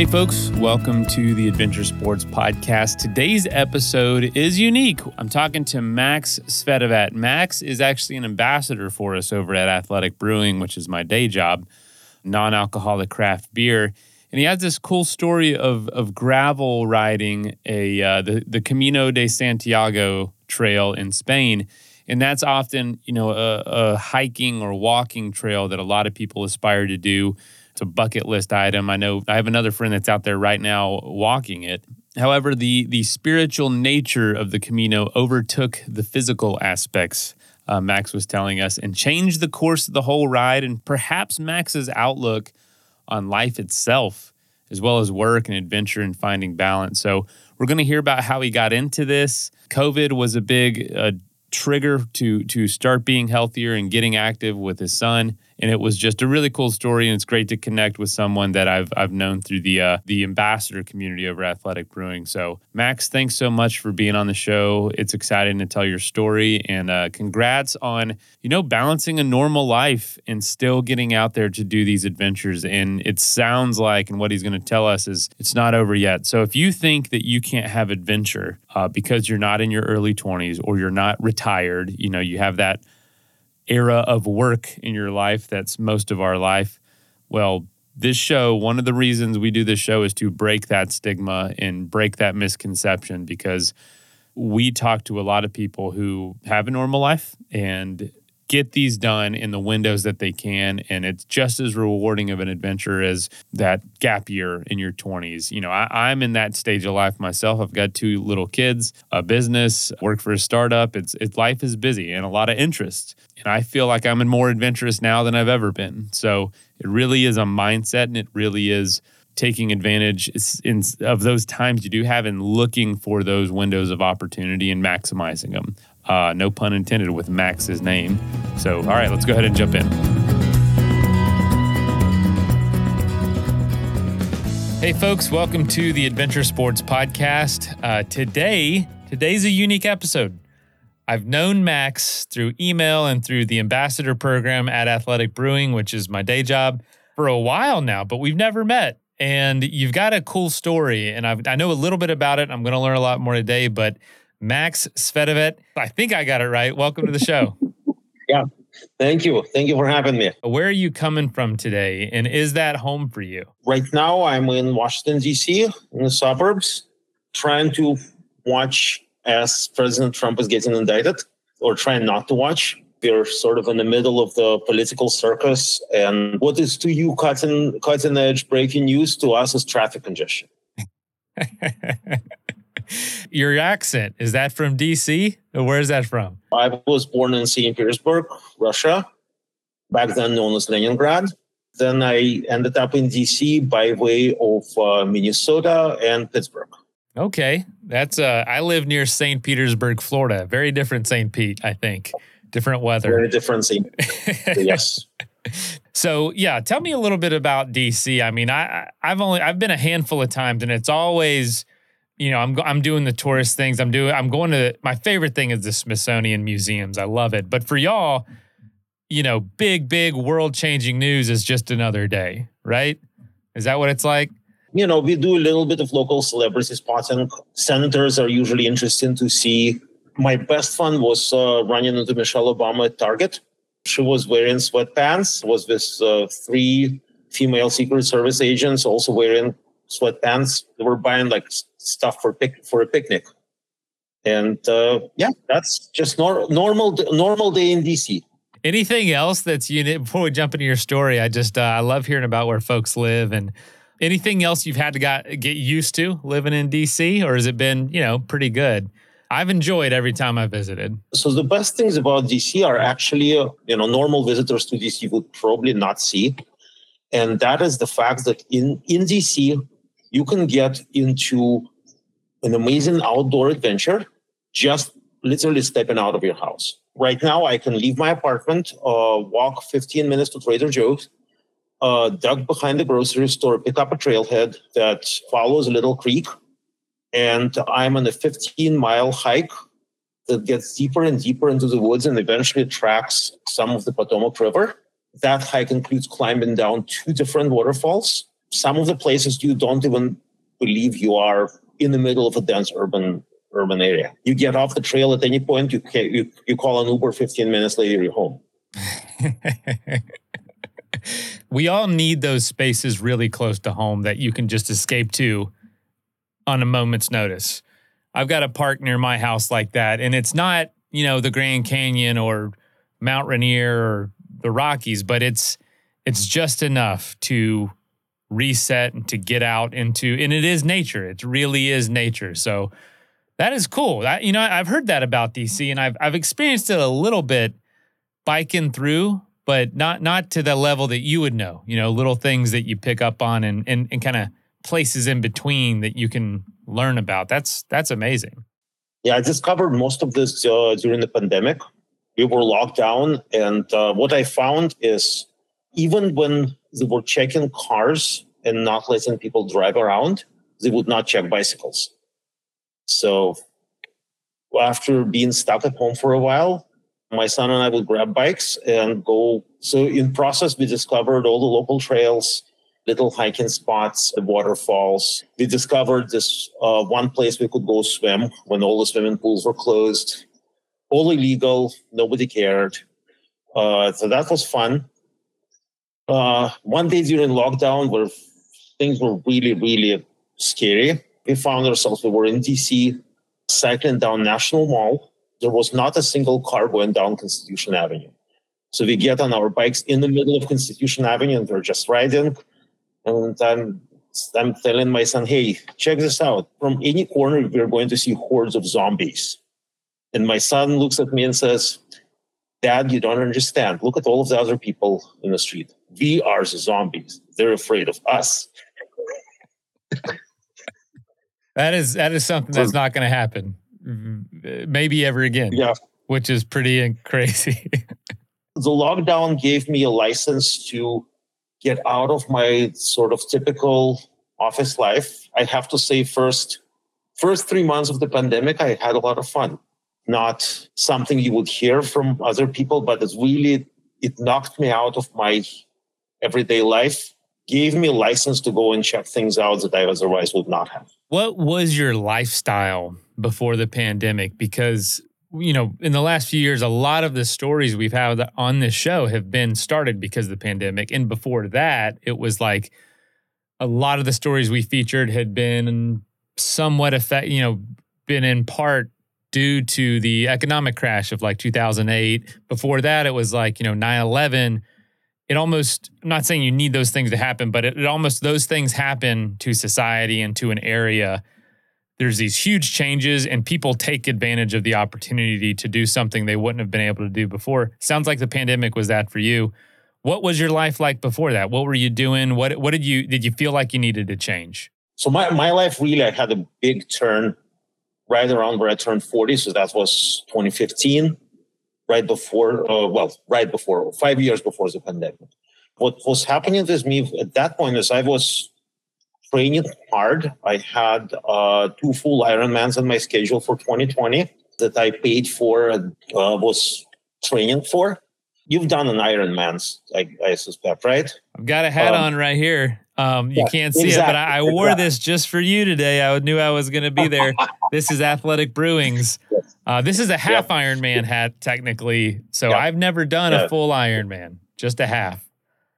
Hey, folks, welcome to the Adventure Sports Podcast. Today's episode is unique. I'm talking to Max Tsvetovat. Max is actually an ambassador for us over at Athletic Brewing, which is my day job, non alcoholic craft beer. And he has this cool story of, of gravel riding a uh, the, the Camino de Santiago trail in Spain. And that's often, you know, a, a hiking or walking trail that a lot of people aspire to do it's a bucket list item. I know I have another friend that's out there right now walking it. However, the the spiritual nature of the Camino overtook the physical aspects. Uh, Max was telling us and changed the course of the whole ride and perhaps Max's outlook on life itself, as well as work and adventure and finding balance. So we're going to hear about how he got into this. COVID was a big uh, trigger to to start being healthier and getting active with his son and it was just a really cool story. And it's great to connect with someone that I've I've known through the uh, the ambassador community over Athletic Brewing. So Max, thanks so much for being on the show. It's exciting to tell your story, and uh, congrats on you know balancing a normal life and still getting out there to do these adventures. And it sounds like, and what he's going to tell us is it's not over yet. So if you think that you can't have adventure uh, because you're not in your early 20s or you're not retired, you know you have that era of work in your life that's most of our life. Well, this show, one of the reasons we do this show is to break that stigma and break that misconception because we talk to a lot of people who have a normal life and get these done in the windows that they can. And it's just as rewarding of an adventure as that gap year in your 20s. You know, I, am in that stage of life myself. I've got two little kids, a business, work for a startup. It's, life is busy and a lot of interests. And I feel like I'm more adventurous now than I've ever been. So it really is a mindset and it really is taking advantage in, of those times you do have and looking for those windows of opportunity and maximizing them. Uh, no pun intended with Max's name. So, all right, let's go ahead and jump in. Hey, folks, welcome to the Adventure Sports Podcast. Uh, today, today's a unique episode. I've known Max through email and through the ambassador program at Athletic Brewing, which is my day job, for a while now, but we've never met. And you've got a cool story, and I've, I know a little bit about it. I'm going to learn a lot more today, but Max Tsvetovat. I think I got it right. Welcome to the show. yeah. Thank you. Thank you for having me. Where are you coming from today? And is that home for you? Right now, I'm in Washington, D.C., in the suburbs, trying to watch as President Trump is getting indicted, or trying not to watch. We're sort of in the middle of the political circus. And what is to you cutting, cutting edge breaking news to us is traffic congestion. Your accent, is that from DC? Where is that from? I was born in St. Petersburg, Russia, back then known as Leningrad. Then I ended up in DC by way of uh, Minnesota and Pittsburgh. Okay. That's uh I live near St. Petersburg, Florida. Very different St. Pete, I think. Different weather. Very different St. yes. So yeah, tell me a little bit about DC. I mean, I I've only I've been a handful of times and it's always you know, I'm I'm doing the tourist things. I'm doing I'm going to my favorite thing is the Smithsonian museums. I love it. But for y'all, you know, big big world-changing news is just another day, right? Is that what it's like? You know, we do a little bit of local celebrity spots, and Senators are usually interesting to see. My best fun was uh, running into Michelle Obama at Target. She was wearing sweatpants. Was with uh, three female Secret Service agents also wearing sweatpants. They were buying like stuff for pic- for a picnic, and uh, yeah, that's just nor- normal normal day in DC. Anything else that's unique? Before we jump into your story, I just uh, I love hearing about where folks live and anything else you've had to got, get used to living in DC, or has it been you know pretty good? I've enjoyed every time I visited. So the best things about DC are actually, uh, you know, normal visitors to DC would probably not see, and that is the fact that in in DC you can get into an amazing outdoor adventure just literally stepping out of your house. Right now, I can leave my apartment, uh, walk 15 minutes to Trader Joe's, uh, duck behind the grocery store, pick up a trailhead that follows a little creek, and I'm on a 15 mile hike that gets deeper and deeper into the woods and eventually tracks some of the Potomac River. That hike includes climbing down two different waterfalls some of the places you don't even believe you are in the middle of a dense urban urban area. You get off the trail at any point, you you, you call an Uber 15 minutes later, you're home. we all need those spaces really close to home that you can just escape to on a moment's notice. I've got a park near my house like that, and it's not, you know, the Grand Canyon or Mount Rainier or the Rockies, but it's it's just enough to reset and to get out into and it is nature. It really is nature. So that is cool. That, you know, I've heard that about DC and I've I've experienced it a little bit biking through, but not not to the level that you would know. You know, little things that you pick up on and and, and kind of places in between that you can learn about. That's that's amazing. Yeah, I discovered most of this uh, during the pandemic. We were locked down, and uh, what I found is even when they were checking cars and not letting people drive around, they would not check bicycles. So after being stuck at home for a while, my son and I would grab bikes and go. So in process, we discovered all the local trails, little hiking spots, the waterfalls. We discovered this uh, one place we could go swim when all the swimming pools were closed. All illegal, nobody cared. Uh, so that was fun. Uh, one day during lockdown, where things were really, really scary, we found ourselves, we were in DC, cycling down National Mall. There was not a single car going down Constitution Avenue. So we get on our bikes in the middle of Constitution Avenue and we're just riding. And I'm, I'm telling my son, hey, check this out. From any corner, we're going to see hordes of zombies. And my son looks at me and says, Dad, you don't understand. Look at all of the other people in the street. We are the zombies. They're afraid of us. that is that is something that's not going to happen. Mm-hmm. Maybe ever again. Yeah. Which is pretty crazy. the lockdown gave me a license to get out of my sort of typical office life. I have to say first first 3 months of the pandemic I had a lot of fun. Not something you would hear from other people, but it's really it knocked me out of my everyday life, gave me license to go and check things out that I otherwise would not have. What was your lifestyle before the pandemic? Because you know, in the last few years, a lot of the stories we've had on this show have been started because of the pandemic. And before that, it was like a lot of the stories we featured had been somewhat effect, you know, been in part due to the economic crash of like 2008. Before that, it was like, you know, 9 11. It almost, I'm not saying you need those things to happen, but it, it almost, those things happen to society and to an area there's these huge changes and people take advantage of the opportunity to do something they wouldn't have been able to do before. Sounds like the pandemic was that for you. What was your life like before that? What were you doing? What what did you did you feel like you needed to change? So my, my life really I had a big turn right around where I turned 40. So that was 2015, right before uh, well, right before five years before the pandemic. What was happening with me at that point is I was training hard. I had uh, two full Ironmans on my schedule for 2020 that I paid for and uh, was training for. You've done an Ironman, I, I suspect, right? I've got a hat um, on right here. Um, you yeah, can't see exactly, it, but I, I wore exactly. this just for you today. I knew I was going to be there. this is Athletic Brewings. Uh, this is a half yep. Ironman hat, technically. So. I've never done a full Ironman, just a half.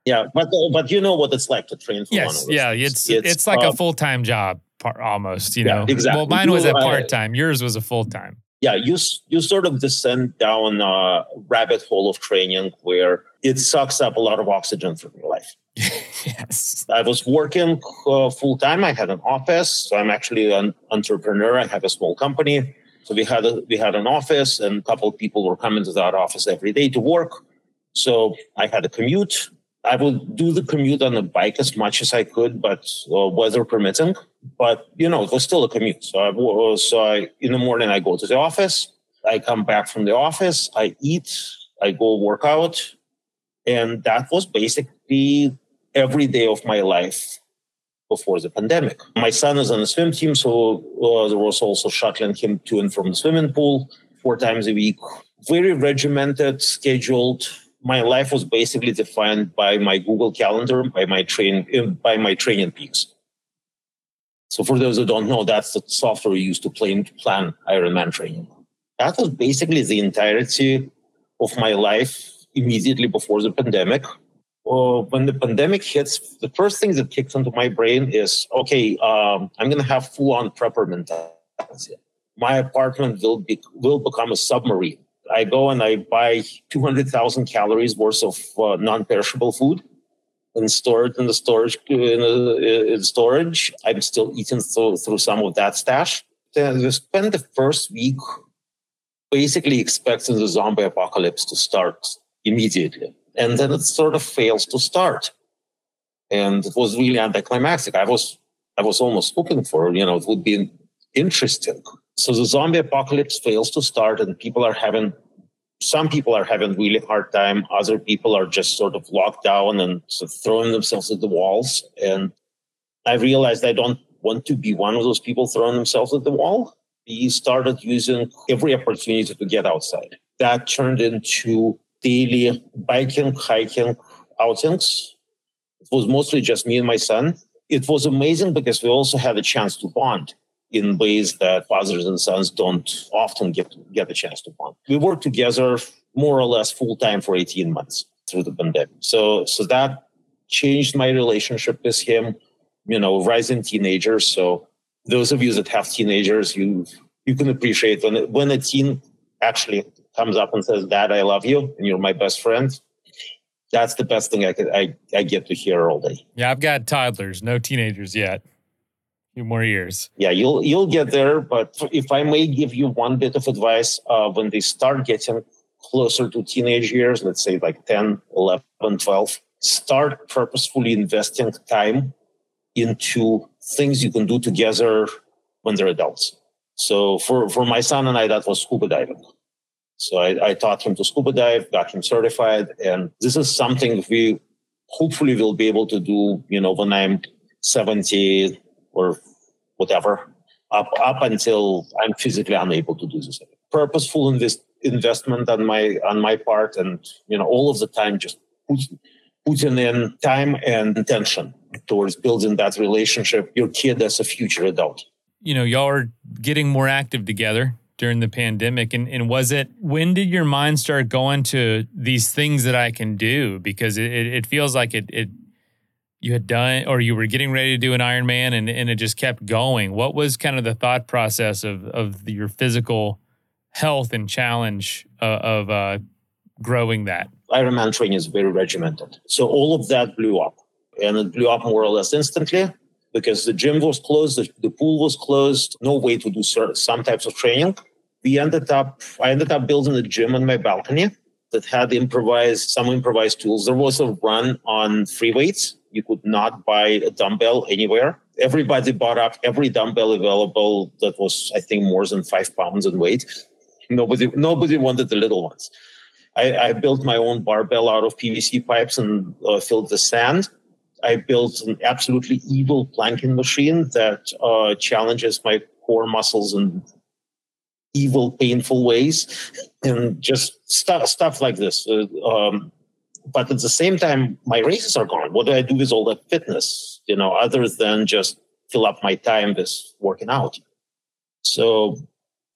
Yeah, but but you know what it's like to train for one. of yes, yeah, it's, it's, it's like a um, full time job, almost. You yeah, know, exactly. Well, mine was a part time. Yours was a full time. Yeah, you you sort of descend down a rabbit hole of training where it sucks up a lot of oxygen from your life. Yes, I was working uh, full time. I had an office, so I'm actually an entrepreneur. I have a small company, so we had a, we had an office, and a couple of people were coming to that office every day to work. So I had a commute I would do the commute on the bike as much as I could, but uh, weather permitting. But you know, it was still a commute. So I so I, in the morning I go to the office. I come back from the office. I eat. I go work out, and that was basically every day of my life before the pandemic. My son is on the swim team, so uh, there was also shuttling him to and from the swimming pool four times a week. Very regimented, scheduled my life was basically defined by my Google Calendar, by my train, uh, by my TrainingPeaks. So for those who don't know, that's the software used to plan, plan Ironman training. That was basically the entirety of my life immediately before the pandemic. Uh, when the pandemic hits, the first thing that kicks into my brain is, okay, um, I'm going to have full-on prepper mentality. My apartment will be will become a submarine I go and I buy 200,000 calories worth of uh, non-perishable food and store it in the storage in, in storage. I'm still eating through, through some of that stash. Then we spend the first week basically expecting the zombie apocalypse to start immediately. And then it sort of fails to start. And it was really anticlimactic. I was I was almost hoping for, you know, it would be interesting. So the zombie apocalypse fails to start and people are having some people are having really hard time. Other people are just sort of locked down and sort of throwing themselves at the walls. And i realized i don't want to be one of those people throwing themselves at the wall. We started using every opportunity to get outside. That turned into daily biking hiking outings it was mostly just me and my son it was amazing because we also had a chance to bond in ways that fathers and sons don't often get get a chance to bond. We worked together more or less full time for 18 months through the pandemic. So so that changed my relationship with him. You know, rising teenagers. So those of you that have teenagers, you you can appreciate when when a teen actually comes up and says, "Dad, I love you," and you're my best friend. That's the best thing I could I, I get to hear all day. Yeah, I've got toddlers, no teenagers yet few more years. Yeah, you'll you'll get there. But if I may give you one bit of advice, uh, when they start getting closer to teenage years, let's say like 10, 11, 12, start purposefully investing time into things you can do together when they're adults. So for, for my son and I, that was scuba diving. So I, I taught him to scuba dive, got him certified. And this is something we hopefully will be able to do, you know, when I'm 70, or whatever up up until I'm physically unable to do this. Purposeful invest, investment on my on my part, and you know all of the time just put, putting in time and attention towards building that relationship. Your kid as a future adult. You know, y'all are getting more active together during the pandemic and, and was it when did your mind start going to these things that i can do because it, it, feels like it, it you had done or you were getting ready to do an Ironman and, and it just kept going. What was kind of the thought process of, of your physical health and challenge uh, of uh, growing that? Ironman training is very regimented. So all of that blew up and it blew up more or less instantly because the gym was closed, the, the pool was closed, no way to do some types of training. We ended up, I ended up building a gym on my balcony that had improvised, some improvised tools. There was a run on free weights you could not buy a dumbbell anywhere. Everybody bought up every dumbbell available that was, I think, more than five pounds in weight. Nobody, nobody wanted the little ones. I, I built my own barbell out of PVC pipes and uh, filled the sand. I built an absolutely evil planking machine that uh, challenges my core muscles in evil, painful ways, and just stuff stuff like this. Uh, um, but at the same time, my races are gone. What do I do with all that fitness? You know, other than just fill up my time with working out. So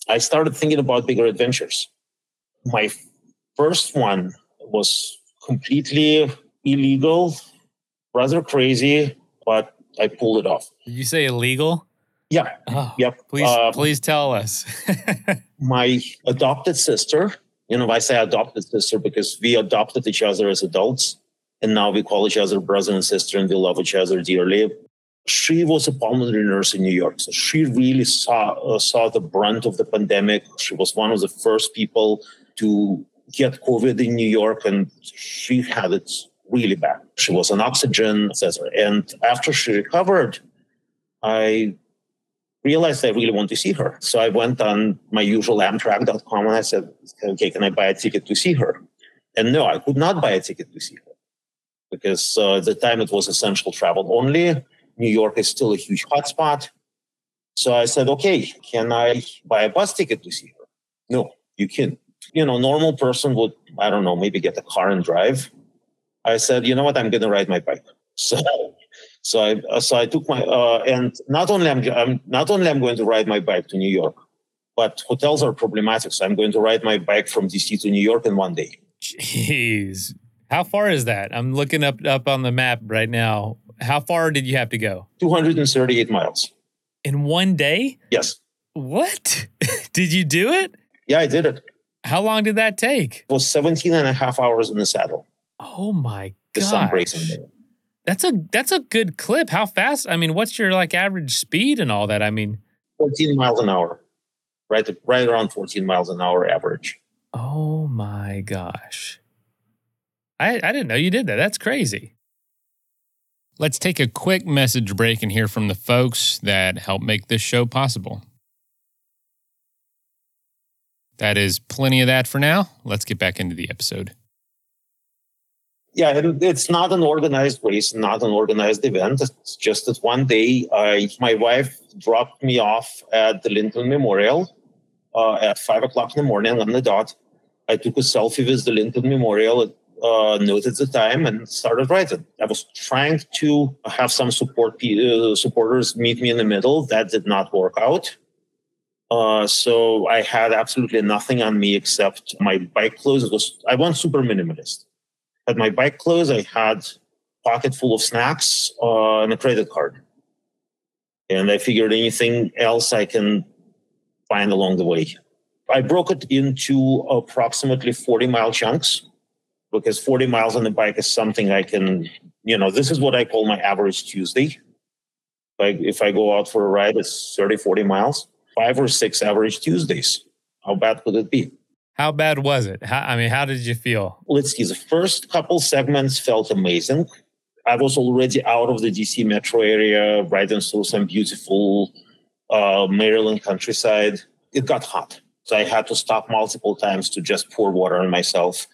I started thinking about bigger adventures. My first one was completely illegal, rather crazy, but I pulled it off. Did you say illegal? Yeah. Oh, yep. Please, um, please tell us. my adopted sister you know, I say adopted sister because we adopted each other as adults, and now we call each other brother and sister, and we love each other dearly. She was a pulmonary nurse in New York, so she really saw uh, saw the brunt of the pandemic. She was one of the first people to get COVID in New York, and she had it really bad. She was on oxygen, etc. And after she recovered, I realized I really want to see her. So I went on my usual Amtrak.com and I said, okay, can I buy a ticket to see her? And no, I could not buy a ticket to see her because uh, at the time it was essential travel only. New York is still a huge hotspot. So I said, okay, can I buy a bus ticket to see her? No, you can't. you know, normal person would, I don't know, maybe get a car and drive. I said, you know what, I'm going to ride my bike. So, so I, so I took my, uh, and not only I'm, I'm, not only I'm going to ride my bike to New York, but hotels are problematic. So I'm going to ride my bike from DC to New York in one day. Jeez. How far is that? I'm looking up up on the map right now. How far did you have to go? 238 miles. In one day? Yes. What? did you do it? Yeah, I did it. How long did that take? It was 17 and a half hours in the saddle. Oh my god. The sun bracing there. That's a that's a good clip. How fast? I mean, what's your like average speed and all that? I mean, 14 miles an hour. Right right around 14 miles an hour average. Oh my gosh. I, I didn't know you did that. That's crazy. Let's take a quick message break and hear from the folks that help make this show possible. That is plenty of that for now. Let's get back into the episode. Yeah, and it's not an organized race, not an organized event. It's just that one day, I, my wife dropped me off at the Lincoln Memorial uh, at five o'clock in the morning on the dot. I took a selfie with the Lincoln Memorial, uh, noted the time, and started writing. I was trying to have some support uh, supporters meet me in the middle. That did not work out. Uh, so I had absolutely nothing on me except my bike clothes. It was I went super minimalist. Had my bike clothes. I had pocket full of snacks uh, and a credit card. And I figured anything else I can find along the way. I broke it into approximately 40 mile chunks because 40 miles on the bike is something I can, you know, this is what I call my average Tuesday. Like if I go out for a ride, it's 30, 40 miles five or six average Tuesdays. How bad could it be? How bad was it? How, I mean, how did you feel? Let's see. The first couple segments felt amazing. I was already out of the DC metro area, riding through some beautiful uh, Maryland countryside. It got hot. So I had to stop multiple times to just pour water on myself.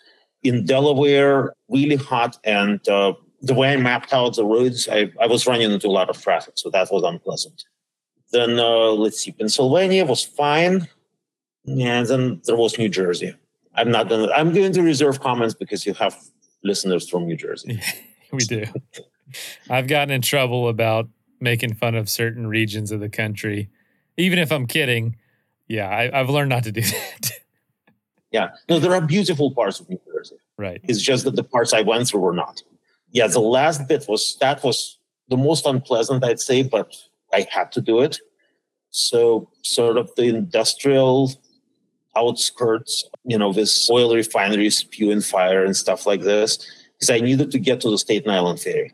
In Delaware, really hot. And uh, the way I mapped out the roads, I, I was running into a lot of traffic. So that was unpleasant. Then uh, let's see, Pennsylvania was fine, and then there was New Jersey. I'm not gonna. I'm going to reserve comments because you have listeners from New Jersey. we do. I've gotten in trouble about making fun of certain regions of the country, even if I'm kidding. Yeah, I, have learned not to do that. yeah, no, there are beautiful parts of New Jersey. Right. It's just that the parts I went through were not. Yeah, the last bit was that was the most unpleasant, I'd say, but I had to do it. So, sort of the industrial outskirts, you know, this oil refineries spewing fire and stuff like this, because I needed to get to the Staten Island ferry.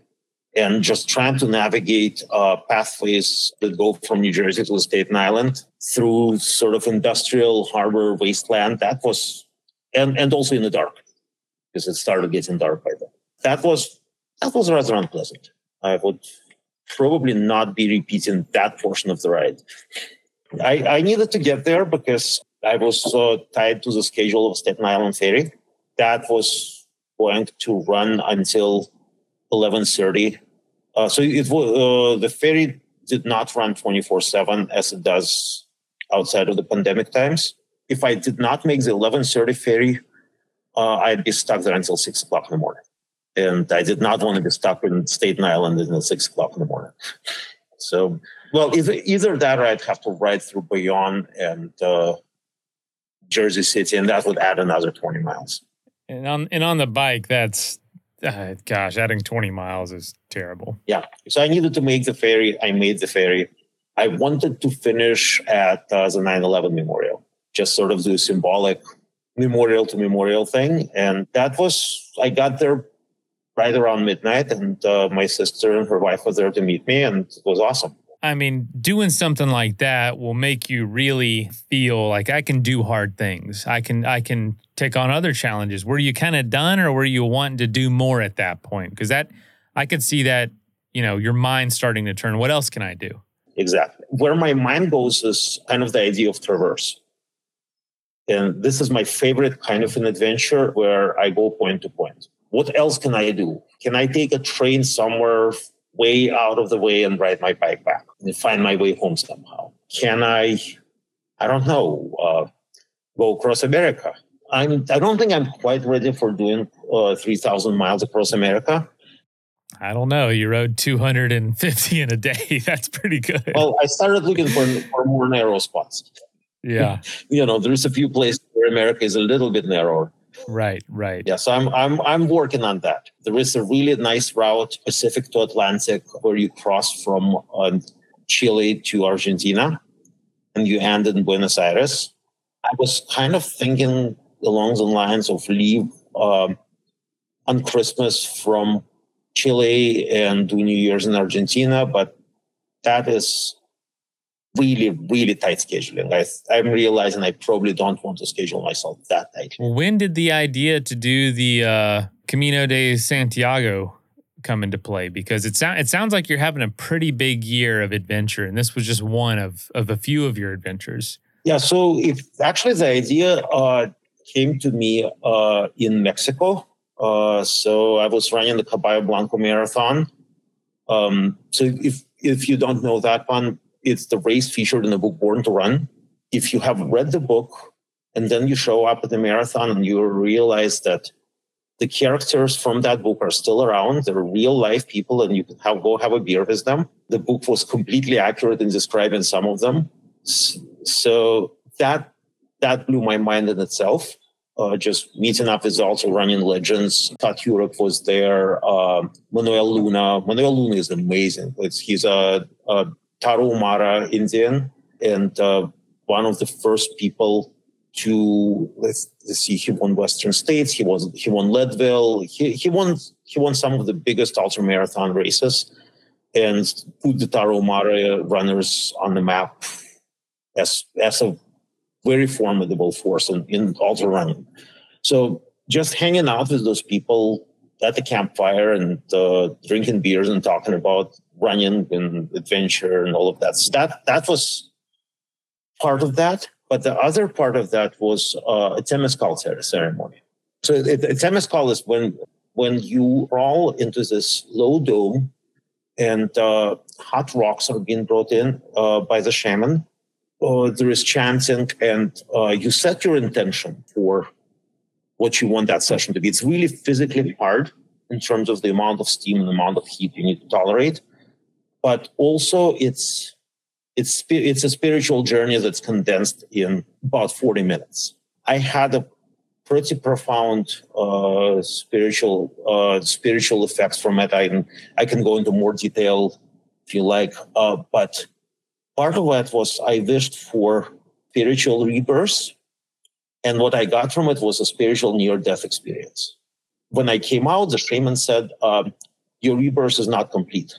And just trying to navigate uh, pathways that go from New Jersey to the Staten Island through sort of industrial harbor wasteland, that was, and, and also in the dark, because it started getting dark by then. That was, that was rather unpleasant. I would probably not be repeating that portion of the ride. I, I needed to get there because I was uh, tied to the schedule of Staten Island Ferry. That was going to run until 11:30. Uh, so it was uh, the ferry did not run 24/7 as it does outside of the pandemic times. If I did not make the 11:30 ferry, uh, I'd be stuck there until six o'clock in the morning and I did not want to be stuck in Staten Island until six o'clock in the morning. So, well, either, either that or I'd have to ride through Bayonne and uh, Jersey City, and that would add another 20 miles. And on and on the bike, that's uh, gosh, adding 20 miles is terrible. Yeah. So I needed to make the ferry. I made the ferry. I wanted to finish at uh, the 9 11 memorial, just sort of do symbolic memorial to memorial thing. And that was, I got there right around midnight, and uh, my sister and her wife was there to meet me, and it was awesome. I mean, doing something like that will make you really feel like I can do hard things. I can I can take on other challenges. Were you kind of done, or were you wanting to do more at that point? Because that I could see that you know your mind starting to turn. What else can I do? Exactly. Where my mind goes is kind of the idea of traverse. And this is my favorite kind of an adventure where I go point to point what else can I do? Can I take a train somewhere way out of the way and ride my bike back and find my way home somehow? Can I, I don't know, uh, go across America? I'm. I don't think I'm quite ready for doing uh, three thousand miles across America. I don't know. You rode 250 in a day. That's pretty good. Well, I started looking for, for more narrow spots. Yeah. you know, there's a few places where America is a little bit narrower. Right, right. Yeah, so I'm I'm I'm working on that. There is a really nice route, Pacific to Atlantic, where you cross from uh, Chile to Argentina, and you end in Buenos Aires. I was kind of thinking along the lines of leave um, on Christmas from Chile and do New Year's in Argentina, but that is really, really tight scheduling. I, I'm realizing I probably don't want to schedule myself that tight. Well, when did the idea to do the uh, Camino de Santiago come into play? Because it, so- it sounds like you're having a pretty big year of adventure, and this was just one of, of a few of your adventures. Yeah, so if actually the idea uh, came to me uh, in Mexico. Uh, so I was running the Caballo Blanco Marathon. Um, so if if you don't know that one, it's the race featured in the book Born to Run. If you have read the book and then you show up at the marathon and you realize that the characters from that book are still around, they're real life people, and you can have, go have a beer with them. The book was completely accurate in describing some of them. So that that blew my mind in itself. Uh, just meeting up with also running legends. Scott Jurek was there. Uh, Manuel Luna. Manuel Luna is amazing. It's, he's a, a Tarahumara Indian and uh, one of the first people to let's, let's, see. He won Western States. He was he won Leadville. He he won he won some of the biggest ultra marathon races, and put the Tarahumara runners on the map as as a very formidable force in, in ultra running. So just hanging out with those people at the campfire and uh, drinking beers and talking about running and adventure and all of that. So that that was part of that. But the other part of that was uh, a Temescal ceremony. So a Temescal is when when you crawl into this low dome and uh, hot rocks are being brought in uh, by the shaman uh, there is chanting and uh, you set your intention for what you want that session to be. It's really physically hard in terms of the amount of steam and the amount of heat you need to tolerate, but also it's it's it's a spiritual journey that's condensed in about 40 minutes. I had a pretty profound uh, spiritual uh, spiritual effects from it. I can I can go into more detail if you like, uh, but part of that was I wished for spiritual rebirth. And what I got from it was a spiritual near death experience. When I came out, the shaman said, um, Your rebirth is not complete.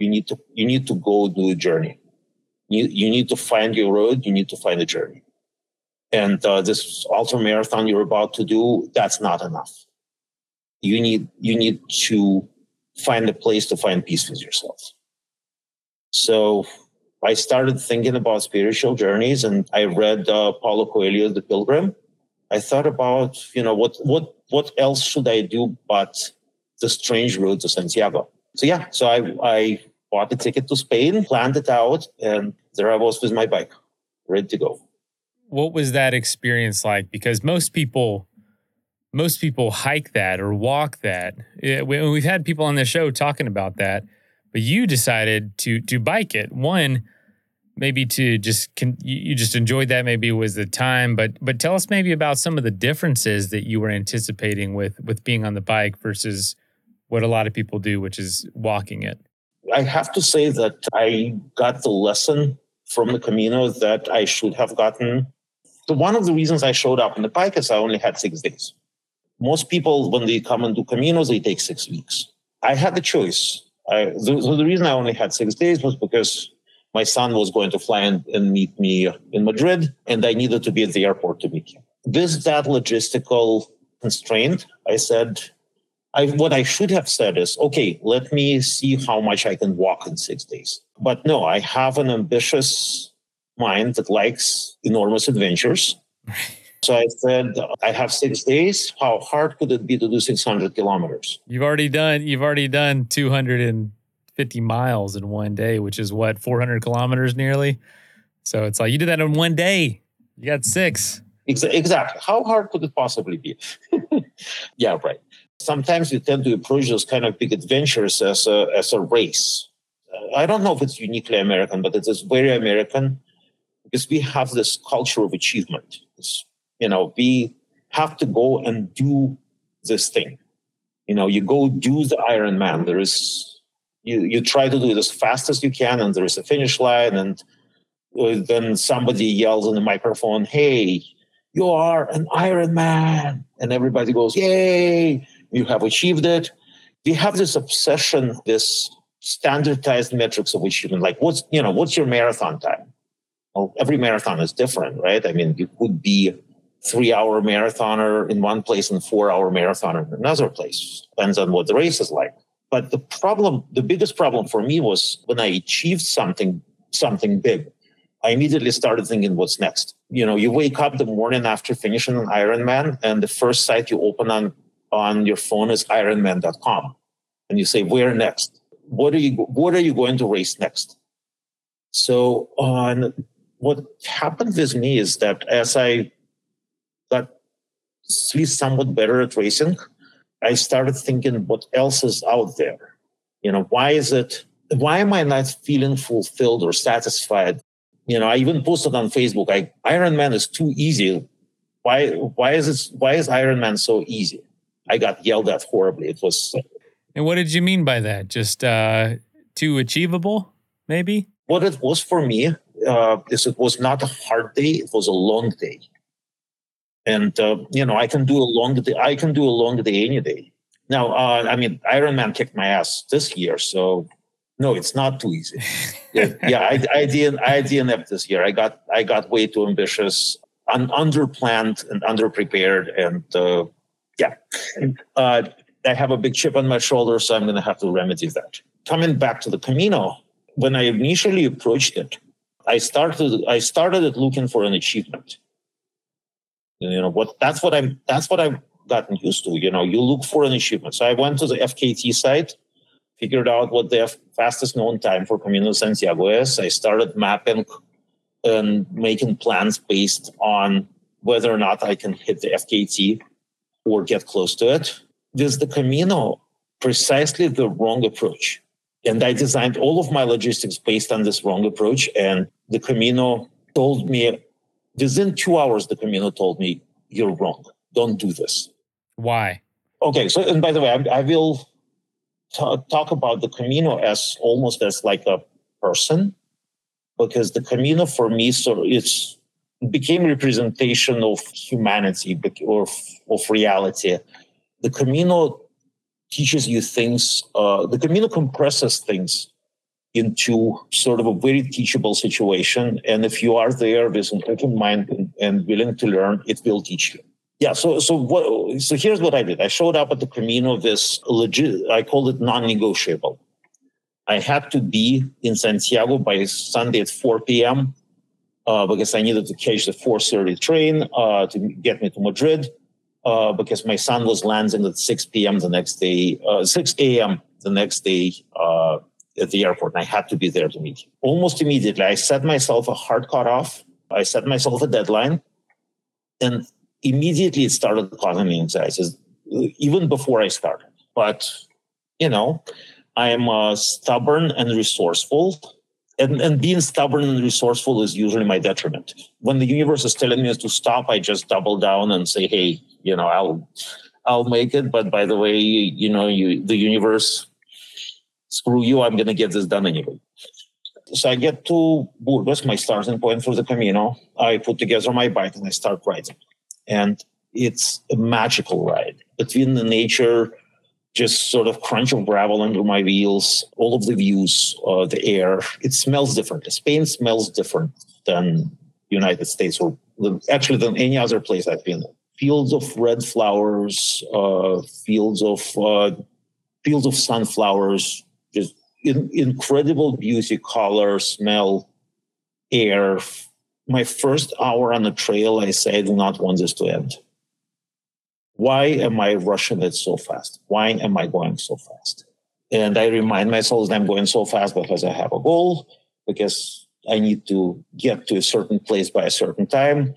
You need to, you need to go do a journey. You, you need to find your road. You need to find a journey. And uh, this ultra marathon you're about to do, that's not enough. You need, you need to find a place to find peace with yourself. So I started thinking about spiritual journeys and I read uh, Paulo Coelho, The Pilgrim. I thought about, you know, what, what, what else should I do but the strange road to Santiago? So yeah, so I, I bought a ticket to Spain, planned it out, and there I was with my bike, ready to go. What was that experience like? Because most people, most people hike that or walk that. We've had people on the show talking about that but you decided to to bike it. One, maybe to just can you just enjoyed that maybe it was the time, but but tell us maybe about some of the differences that you were anticipating with with being on the bike versus what a lot of people do, which is walking it. I have to say that I got the lesson from the Camino that I should have gotten. So one of the reasons I showed up on the bike is I only had six days. Most people, when they come and do Caminos, they take six weeks. I had the choice I, so the reason I only had six days was because my son was going to fly and, and meet me in Madrid, and I needed to be at the airport to meet him. This that logistical constraint, I said, I, what I should have said is, okay, let me see how much I can walk in six days. But no, I have an ambitious mind that likes enormous adventures. So I said, I have six days. How hard could it be to do 600 kilometers? You've already done, you've already done 250 miles in one day, which is what, 400 kilometers nearly? So it's like you did that in one day. You got six. exactly. How hard could it possibly be? yeah, right. Sometimes we tend to approach those kind of big adventures as a, as a race. I don't know if it's uniquely American, but it is very American because we have this culture of achievement. It's, you know, we have to go and do this thing. You know, you go do the Ironman. There is you you try to do it as fast as you can, and there is a finish line, and uh, then somebody yells in the microphone, "Hey, you are an Ironman!" and everybody goes, "Yay! You have achieved it." We have this obsession, this standardized metrics of achievement, like what's you know what's your marathon time? Well, every marathon is different, right? I mean, you could be three hour marathoner in one place and four hour marathoner in another place. Depends on what the race is like. But the problem, the biggest problem for me was when I achieved something, something big, I immediately started thinking, what's next? You know, you wake up the morning after finishing an Ironman, and the first site you open on on your phone is ironman.com. And you say, where next? What are you what are you going to race next? So on what happened with me is that as I got somewhat better at racing, I started thinking what else is out there. You know, why is it, why am I not feeling fulfilled or satisfied? You know, I even posted on Facebook, like Ironman is too easy. Why, why is it, why is Ironman so easy? I got yelled at horribly. It was. And what did you mean by that? Just uh, too achievable, maybe? What it was for me uh, is it was not a hard day; it was a long day and uh, you know I can do a long day. I can do a long day any day. Now, uh, I mean, Ironman kicked my ass this year, so no, it's not too easy. yeah, yeah I, I didn't. I didn't have this year. I got I got way too ambitious, un, underplanned and underprepared, and uh, yeah, uh, I have a big chip on my shoulder, so I'm going to have to remedy that. Coming back to the Camino, when I initially approached it, I started I started it looking for an achievement. You know what that's what i'm that's what i've gotten used to you know you look for an achievement. So i went to the fkt site figured out what the fastest known time for camino santiago is. I started mapping and making plans based on whether or not i can hit the fkt or get close to it This the camino precisely the wrong approach and i designed all of my logistics based on this wrong approach and the camino told me Within two hours, the Camino told me, You're wrong. Don't do this. Why? Okay. So, and by the way, I, I will t- talk about the Camino as almost as like a person, because the Camino for me, so it's became representation of humanity or of reality. The Camino teaches you things. Uh, the Camino compresses things into sort of a very teachable situation. And if you are there with an open mind and, willing to learn, it will teach you. Yeah, so so what so here's what I did. I showed up at the Camino this legit I called it non-negotiable. I had to be in Santiago by Sunday at 4 p.m. Uh, because I needed to catch the 4:30 train uh, to get me to Madrid. Uh, because my son was landing at 6 p.m. the next day, uh, 6 a.m. the next day at the airport and I had to be there to meet him. Almost immediately, I set myself a hard cutoff. I set myself a deadline. And immediately it started causing me anxiety, even before I started. But, you know, I am uh, stubborn and resourceful. And, and being stubborn and resourceful is usually my detriment. When the universe is telling me to stop, I just double down and say, hey, you know, I'll I'll make it. But by the way, you, you know, you the universe screw you, I'm going to get this done anyway. So I get to Burgos, my starting point for the Camino. I put together my bike and I start riding. And it's a magical ride between the nature, just sort of crunch of gravel under my wheels, all of the views, uh, the air. It smells different. Spain smells different than United States or actually than any other place I've been. Fields of red flowers, uh, fields of uh, fields of sunflowers, just in, incredible beauty, color, smell, air. My first hour on the trail, I say, I do not want this to end. Why am I rushing it so fast? Why am I going so fast? And I remind myself that I'm going so fast because I have a goal, because I need to get to a certain place by a certain time.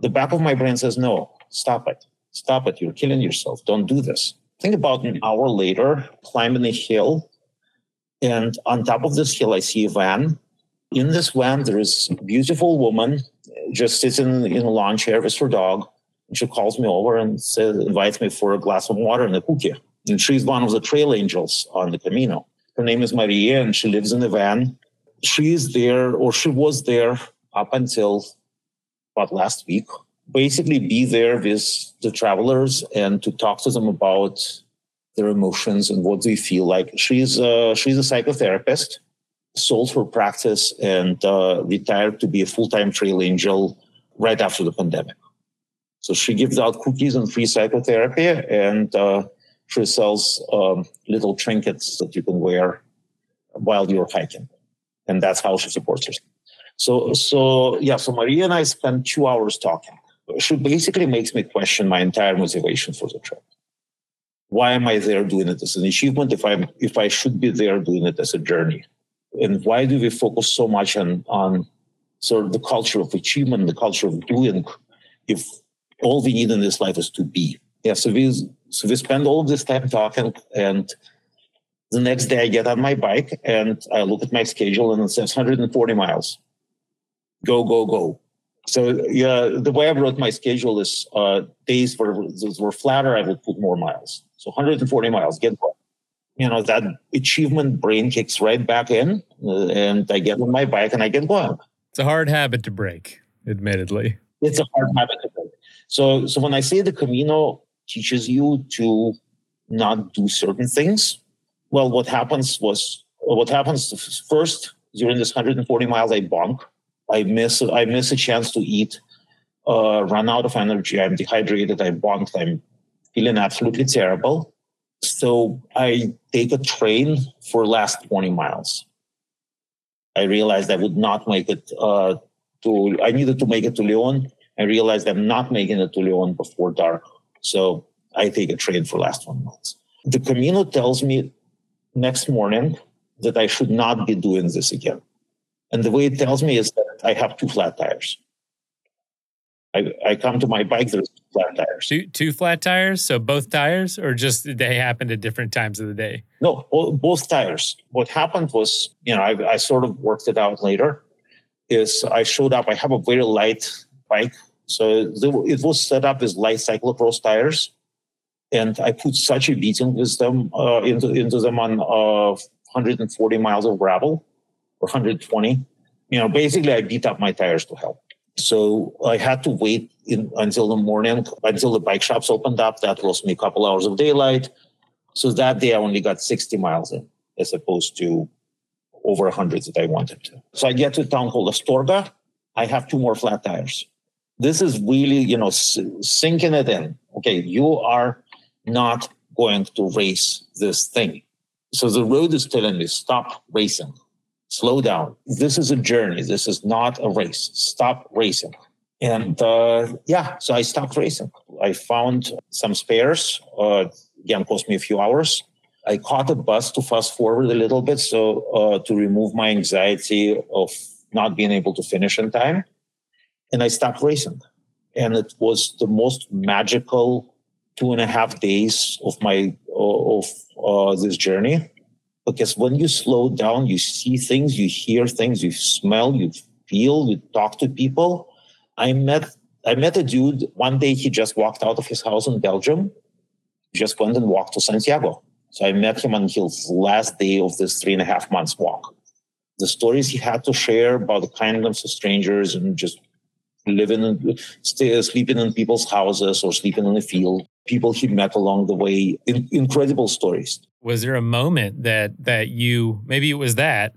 The back of my brain says, no, stop it. Stop it. You're killing yourself. Don't do this. Think about an hour later, climbing a hill. And on top of this hill, I see a van. In this van, there is a beautiful woman just sits in, in a lawn chair with her dog. She calls me over and says, invites me for a glass of water and a cookie. And she's one of the trail angels on the Camino. Her name is Maria, and she lives in the van. She is there, or she was there up until about last week. Basically, be there with the travelers and to talk to them about their emotions and what they feel like. She's a, she's a psychotherapist sold her practice and uh, retired to be a full-time trail angel right after the pandemic. So she gives out cookies and free psychotherapy, and uh, she sells um, little trinkets that you can wear while you're hiking, and that's how she supports herself. So, so yeah. So Maria and I spent two hours talking. She basically makes me question my entire motivation for the trip. Why am I there doing it as an achievement if I'm if I should be there doing it as a journey? and why do we focus so much on on sort of the culture of achievement, the culture of doing, if all we need in this life is to be? Yeah, so we so we spend all of this time talking, and the next day I get on my bike and I look at my schedule and it says 140 miles. Go, go, go. So yeah, the way I wrote my schedule is uh, days where were flatter, I would put more miles. So 140 miles, get going you know that achievement brain kicks right back in uh, and i get on my bike and i get going it's a hard habit to break admittedly it's a hard habit to break so so when i say the camino teaches you to not do certain things well what happens was what happens first during this 140 miles i bonk i miss i miss a chance to eat uh, run out of energy. I'm dehydrated. I bonked i'm feeling absolutely terrible. So I take a train for last 20 miles. I realized I would not make it uh, to, I needed to make it to Leon. I realized I'm not making it to Leon before dark. So I take a train for last 20 miles. The Camino tells me next morning that I should not be doing this again. And the way it tells me is that I have two flat tires. I, I come to my bike, there's two flat tires. Two, two flat tires? So both tires, or just they happened at different times of the day? No, both tires. What happened was, you know, I, I sort of worked it out later. Is I showed up, I have a very light bike. So it was set up as light cyclocross tires. And I put such a beating with them uh, into, into them on uh, 140 miles of gravel or 120. You know, basically, I beat up my tires to hell. So I had to wait in, until the morning, until the bike shops opened up. That lost me a couple hours of daylight. So that day I only got 60 miles in, as opposed to over 100 that I wanted to. So I get to town called Astorga. I have two more flat tires. This is really, you know, sinking it in. Okay, you are not going to race this thing. So the road is telling me stop racing slow down. This is a journey. This is not a race. Stop racing. And uh, yeah, so I stopped racing. I found some spares. Uh, again, cost me a few hours. I caught a bus to fast forward a little bit, so uh, to remove my anxiety of not being able to finish in time. And I stopped racing. And it was the most magical two and a half days of my of uh, this journey because when you slow down, you see things, you hear things, you smell, you feel, you talk to people. I met I met a dude one day. He just walked out of his house in Belgium, just went and walked to Santiago. So I met him on his last day of this three and a half months walk. The stories he had to share about the kindness of strangers and just living and stay, sleeping in people's houses or sleeping in the field, people he met along the way, in, incredible stories. Was there a moment that that you maybe it was that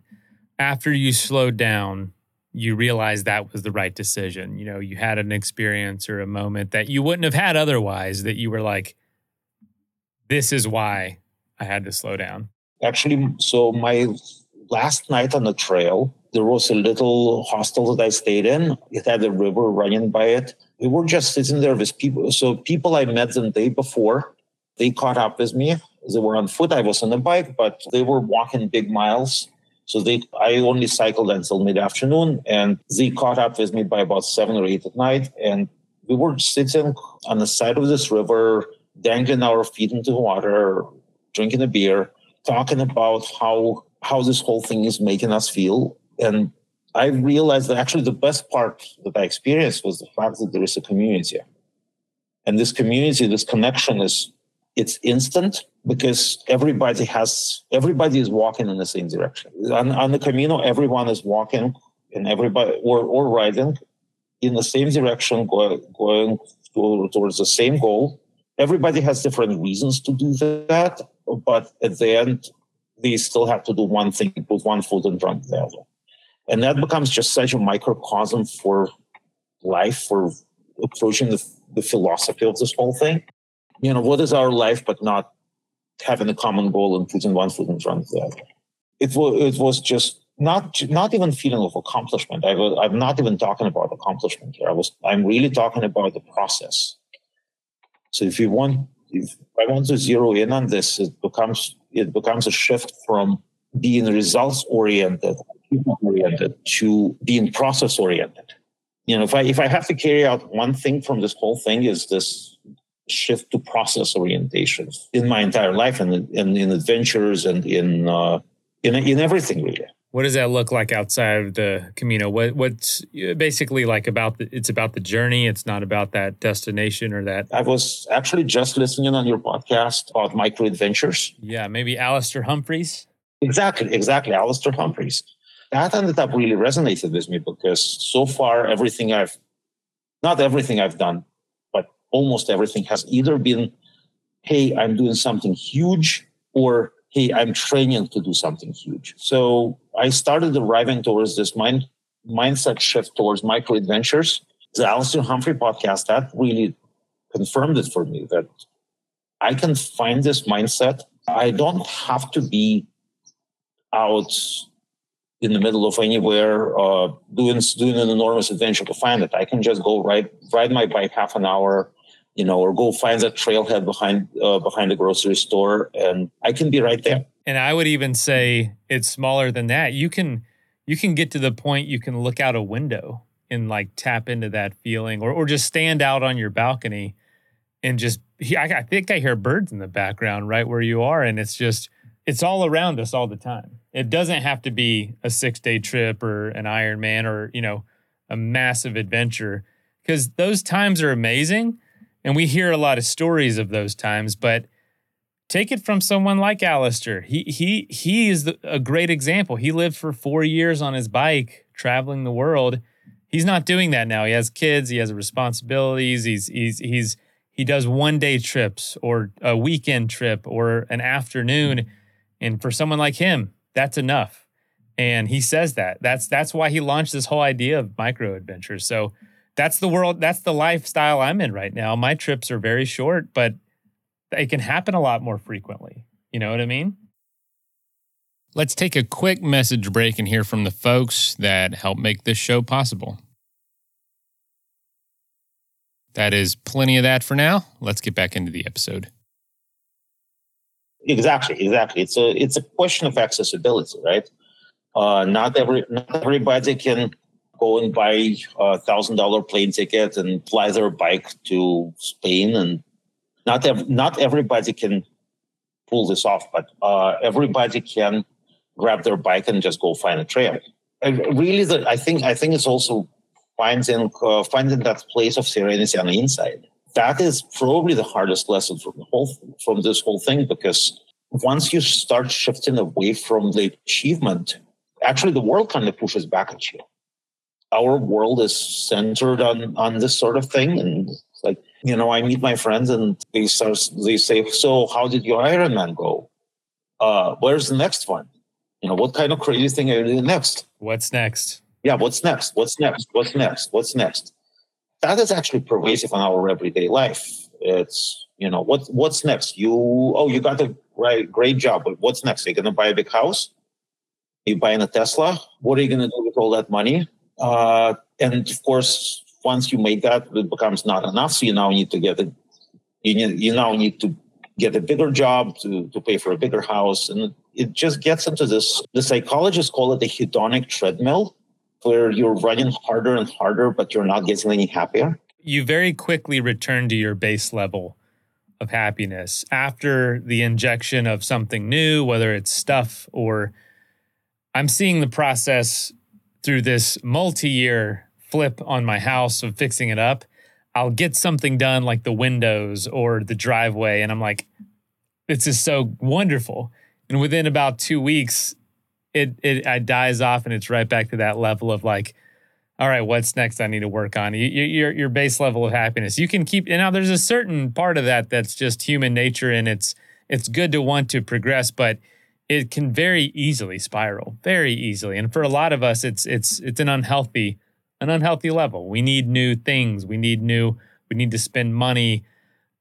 after you slowed down you realized that was the right decision? You know you had an experience or a moment that you wouldn't have had otherwise that you were like this is why i had to slow down. Actually so my last night on the trail there was a little hostel that i stayed in it had a river running by it we were just sitting there with people so people i met the day before they caught up with me they were on foot. I was on a bike, but they were walking big miles. So they, I only cycled until mid afternoon, and they caught up with me by about seven or eight at night. And we were sitting on the side of this river, dangling our feet into the water, drinking a beer, talking about how how this whole thing is making us feel. And I realized that actually the best part that I experienced was the fact that there is a community. And this community, this connection is it's instant because everybody has everybody is walking in the same direction. On, on the Camino, everyone is walking and everybody or, or riding in the same direction, going, going towards the same goal. Everybody has different reasons to do that, but at the end, they still have to do one thing, put one foot in front of the other. And that mm-hmm. becomes just such a microcosm for life, for approaching the, the philosophy of this whole thing. You know, what is our life but not having a common goal and putting one foot in front of the other? It was, it was just not not even feeling of accomplishment. I was, I'm not even talking about accomplishment here. I was I'm really talking about the process. So if you want, if I want to zero in on this, it becomes it becomes a shift from being results oriented, oriented to being process oriented. You know, if I if I have to carry out one thing from this whole thing is this shift to process orientation in my entire life and in, in adventures and in uh, in in everything really. What does that look like outside of the Camino? What what's basically like about the, it's about the journey. It's not about that destination or that. I was actually just listening on your podcast about micro adventures. Yeah, maybe Alastair Humphreys. Exactly, exactly, Alastair Humphreys. That ended up really resonated with me because so far everything I've, not everything I've done, but almost everything has either been, hey, I'm doing something huge, or hey, I'm training to do something huge. So I started arriving towards this mind mindset shift towards micro adventures. The Alastair Humphrey podcast that really confirmed it for me that I can find this mindset. I don't have to be out in the middle of anywhere uh, doing doing an enormous adventure to find it. I can just go ride ride my bike half an hour, you know, or go find that trailhead behind uh, behind the grocery store, and I can be right there. And I would even say it's smaller than that. You can you can get to the point you can look out a window and like tap into that feeling, or or just stand out on your balcony and just. I, I think I hear birds in the background right where you are, and it's just it's all around us all the time. It doesn't have to be a six day trip or an Ironman or you know a massive adventure because those times are amazing and we hear a lot of stories of those times, but take it from someone like Alastair. He he he is the, a great example. He lived for 4 years on his bike traveling the world. He's not doing that now. He has kids, he has responsibilities. He's he's he's he does one day trips or a weekend trip or an afternoon and for someone like him, that's enough. And he says that. That's that's why he launched this whole idea of micro adventures. So that's the world that's the lifestyle i'm in right now my trips are very short but it can happen a lot more frequently you know what i mean let's take a quick message break and hear from the folks that help make this show possible that is plenty of that for now let's get back into the episode exactly exactly it's a it's a question of accessibility right uh, not every not everybody can go and buy a thousand dollar plane ticket and fly their bike to Spain. And not ev- not everybody can pull this off, but uh, everybody can grab their bike and just go find a trail. And really, the, I think I think it's also finding uh, finding that place of serenity on the inside. That is probably the hardest lesson from the whole from this whole thing because once you start shifting away from the achievement, actually the world kind of pushes back at you. Our world is centered on on this sort of thing and like you know i meet my friends and they start they say so how did your ironman go? Uh where's the next one? You know what kind of crazy thing are you doing next? What's next? Yeah what's next? What's next? What's next? What's next that is actually pervasive in our everyday life. It's you know what what's next? You oh you got a great great job but what's next? You're gonna buy a big house? Are you buying a tesla? What are you gonna do with all that money? Uh, and of course, once you make that, it becomes not enough. So you now need to get a You need, you now need to get a bigger job to, to pay for a bigger house, and it just gets into this. The psychologists call it the hedonic treadmill, where you're running harder and harder, but you're not getting any happier. you very quickly return to your base level of happiness after the injection of something new, whether it's stuff or I'm seeing the process through this multi year flip on my house of fixing it up. I'll get something done like the windows or the driveway, and I'm like, this is so wonderful. And within about two weeks, it it, it dies off and it's right back to that level of like, all right, what's next? I need to work on you, your your base level of happiness. You can keep and now there's a certain part of that that's just human nature, and it's it's good to want to progress, but it can very easily spiral, very easily. And for a lot of us, it's it's it's an unhealthy an unhealthy level. We need new things. We need new. We need to spend money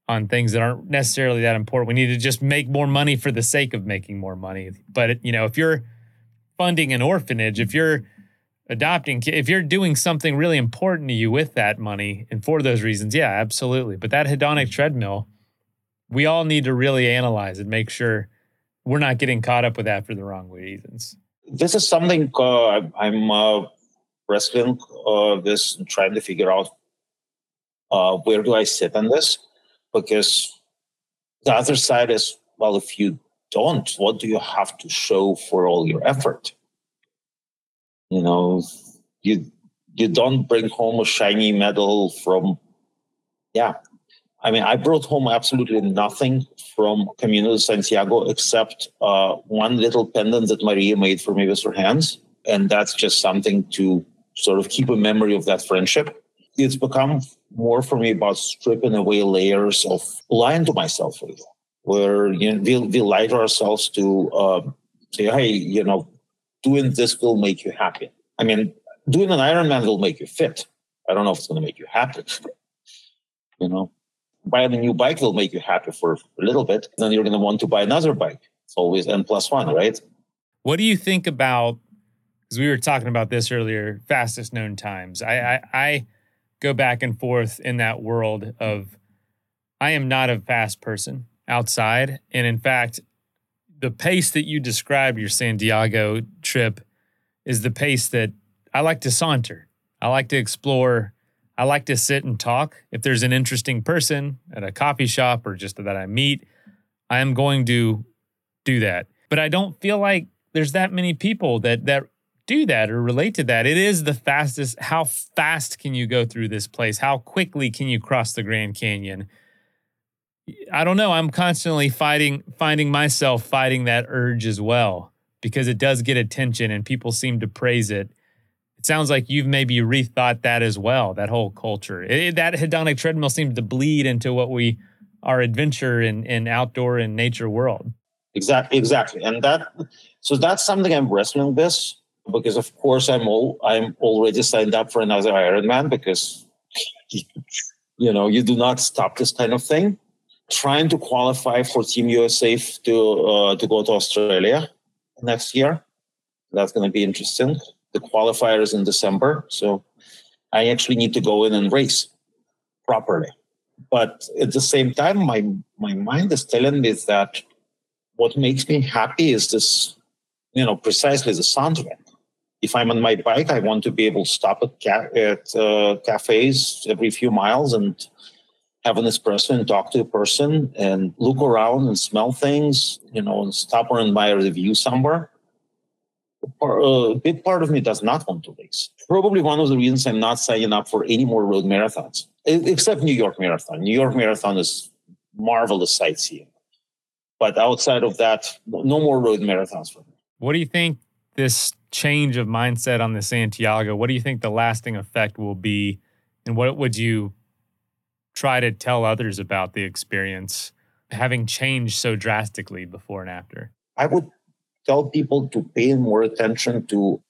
on things that aren't necessarily that important. We need to just make more money for the sake of making more money. But you know, if you're funding an orphanage, if you're adopting if you're doing something really important to you with that money and for those reasons yeah absolutely. But that hedonic treadmill we all need to really analyze and make sure we're not getting caught up with that for the wrong reasons. This is something uh, i'm uh, wrestling uh, this trying to figure out uh, where do i sit on this? Because the other side is well if you don't what do you have to show for all your effort? You know you you don't bring home a shiny medal from yeah. I mean i brought home absolutely nothing from camino de santiago except uh, one little pendant that maria made for me with her hands. And that's just something to sort of keep a memory of that friendship. It's become more for me about stripping away layers of lying to myself little where you know, we, we to ourselves to uh, say hey you know doing this will make you happy. I mean, doing an Ironman will make you fit. I don't know if it's going to make you happy. you know, buying a new bike will make you happy for a little bit. Then you're going to want to buy another bike. It's always N plus one, right? What do you think about? Because we were talking about this earlier, fastest known times. I, I, I go back and forth in that world of I am not a fast person outside, and in fact, the pace that you describe your Santiago trip is the pace that I like to saunter. I like to explore. I like to sit and talk. If there's an interesting person at a coffee shop or just that I meet, I am going to do that. But I don't feel like there's that many people that that do that or relate to that. It is the fastest. How fast can you go through this place? How quickly can you cross the Grand Canyon? I don't know. I'm constantly fighting, finding myself fighting that urge as well because it does get attention and people seem to praise it. It sounds like you've maybe rethought that as well. That whole culture, it, that hedonic treadmill seems to bleed into what we our adventure in in outdoor and nature world. Exactly, exactly, and that so that's something I'm wrestling with because of course I'm all I'm already signed up for another Ironman because you know you do not stop this kind of thing trying to qualify for Team USA to uh, to go to Australia next year. That's going to be interesting. The qualifier is in December, so I actually need to go in and race properly. But at the same time, my my mind is telling me that what makes me happy is this, you know, precisely the soundtrack. If I'm on my bike, I want to be able to stop at, ca- at uh, cafes every few miles and an espresso and talk to a person and look around and smell things, you know, and stop or admire the view somewhere. A uh, big part of me does not want to race. Probably one of the reasons I'm not signing up for any more road marathons, except New York Marathon. New York Marathon is marvelous sightseeing. But outside of that, no more road marathons for me. What do you think this change of mindset on the Santiago, what do you think the lasting effect will be? And what would you try to tell others about the experience having changed so drastically before and after? I would tell people to pay more attention to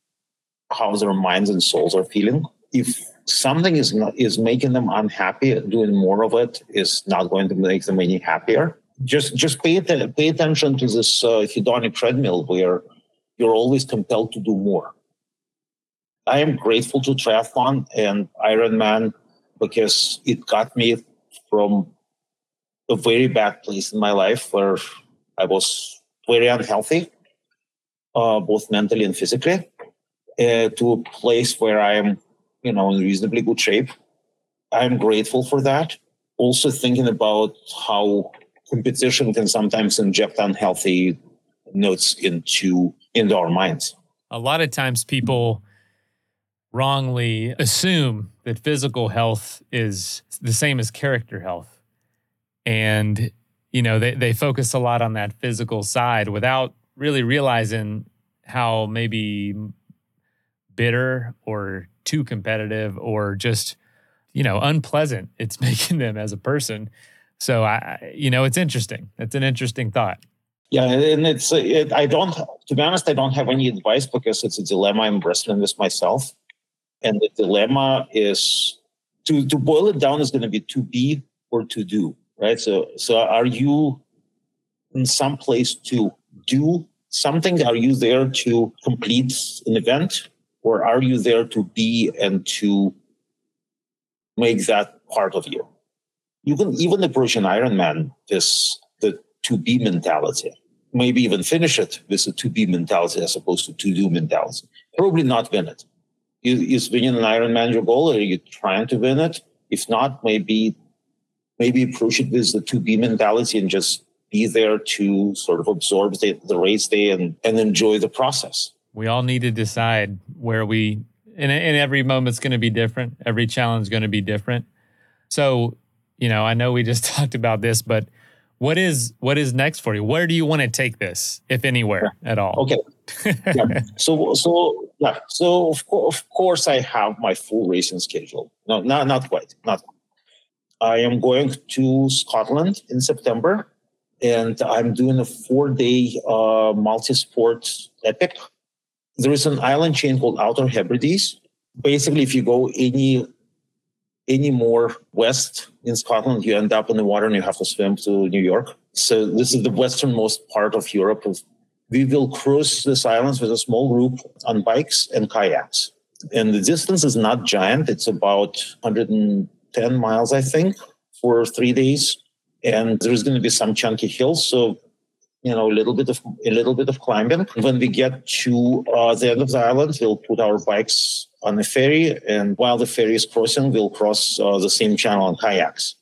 how their minds and souls are feeling. If something is not is making them unhappy, doing more of it is not going to make them any happier. Just just pay pay attention to this uh, hedonic treadmill where you're always compelled to do more. I am grateful to triathlon and Ironman because it got me from a very bad place in my life where I was very unhealthy, uh, both mentally and physically, uh, to a place where I am, you know, in reasonably good shape. I'm grateful for that. Also thinking about how competition can sometimes inject unhealthy notes into into our minds. A lot of times people wrongly assume that physical health is the same as character health. And, you know, they, they focus a lot on that physical side without really realizing how maybe bitter or too competitive or just, you know, unpleasant it's making them as a person. So I, you know, it's interesting. It's an interesting thought. Yeah, and it's it, I don't to be honest, I don't have any advice because it's a dilemma. I'm wrestling with myself, and the dilemma is to to boil it down is going to be to be or to do, right? So so are you in some place to do something? Are you there to complete an event, or are you there to be and to make that part of you? You can even approach an Ironman this the to be mentality. Maybe even finish it with a to be mentality as opposed to to do mentality. Probably not win it. Is winning an Ironman your goal? Or are you trying to win it? If not, maybe maybe approach it with the to be mentality and just be there to sort of absorb the, the race day and, and enjoy the process. We all need to decide where we, and, and every moment's going to be different. Every challenge is going to be different. So, you know, I know we just talked about this, but what is what is next for you? Where do you want to take this, if anywhere at all? Okay. Yeah. So so yeah. So of, co- of course I have my full racing schedule. No, not not quite. Not. I am going to Scotland in September, and I'm doing a four-day uh, multi-sport epic. There is an island chain called Outer Hebrides. Basically, if you go any any more west in Scotland, you end up in the water and you have to swim to New York. So this is the westernmost part of Europe. We will cruise these islands with a small group on bikes and kayaks. And the distance is not giant. It's about 110 miles, I think, for three days. And there's going to be some chunky hills. So you know, a little bit of a little bit of climbing. When we get to uh, the end of the island, we'll put our bikes on the ferry, and while the ferry is crossing, we'll cross uh, the same channel on kayaks.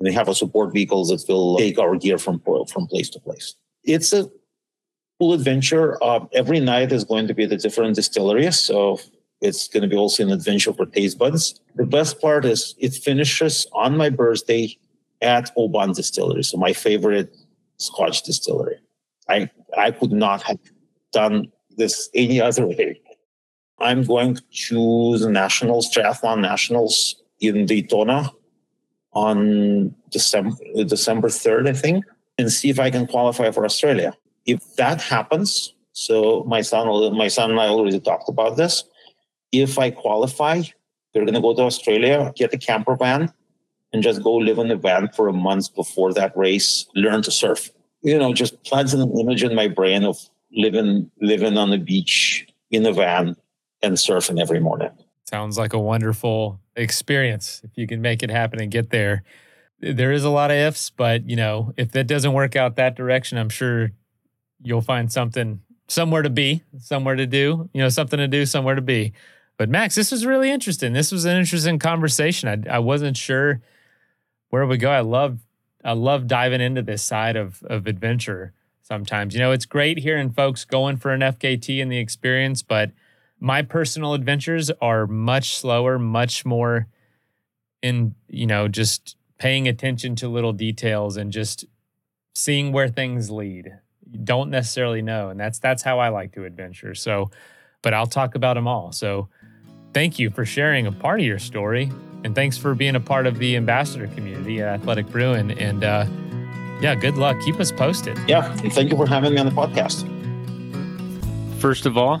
We have a support vehicle that will take our gear from from place to place. It's a cool adventure. Uh, every night is going to be a different distillery, so it's going to be also an adventure for taste buds. The best part is it finishes on my birthday at Oban Distillery, so my favorite Scotch distillery. I I could not have done this any other way. I'm going to the nationals, triathlon nationals in Daytona on December December 3rd, I think, and see if I can qualify for Australia. If that happens, so my son my son and I already talked about this. If I qualify, they're gonna go to Australia, get a camper van, and just go live in the van for a month before that race, learn to surf. You know, just plants an image in my brain of living living on the beach in the van and surfing every morning. Sounds like a wonderful experience if you can make it happen and get there. There is a lot of ifs, but you know, if that doesn't work out that direction, I'm sure you'll find something somewhere to be, somewhere to do, you know, something to do, somewhere to be. But Max, this was really interesting. This was an interesting conversation. I, I wasn't sure where we go. I love I love diving into this side of of adventure sometimes. You know, it's great hearing folks going for an FKT and the experience, but my personal adventures are much slower, much more in, you know, just paying attention to little details and just seeing where things lead. You don't necessarily know, and that's that's how I like to adventure. So, but I'll talk about them all. So, thank you for sharing a part of your story and thanks for being a part of the ambassador community at Athletic Brewing. And uh, yeah, good luck. Keep us posted. Yeah, and thank you for having me on the podcast. First of all,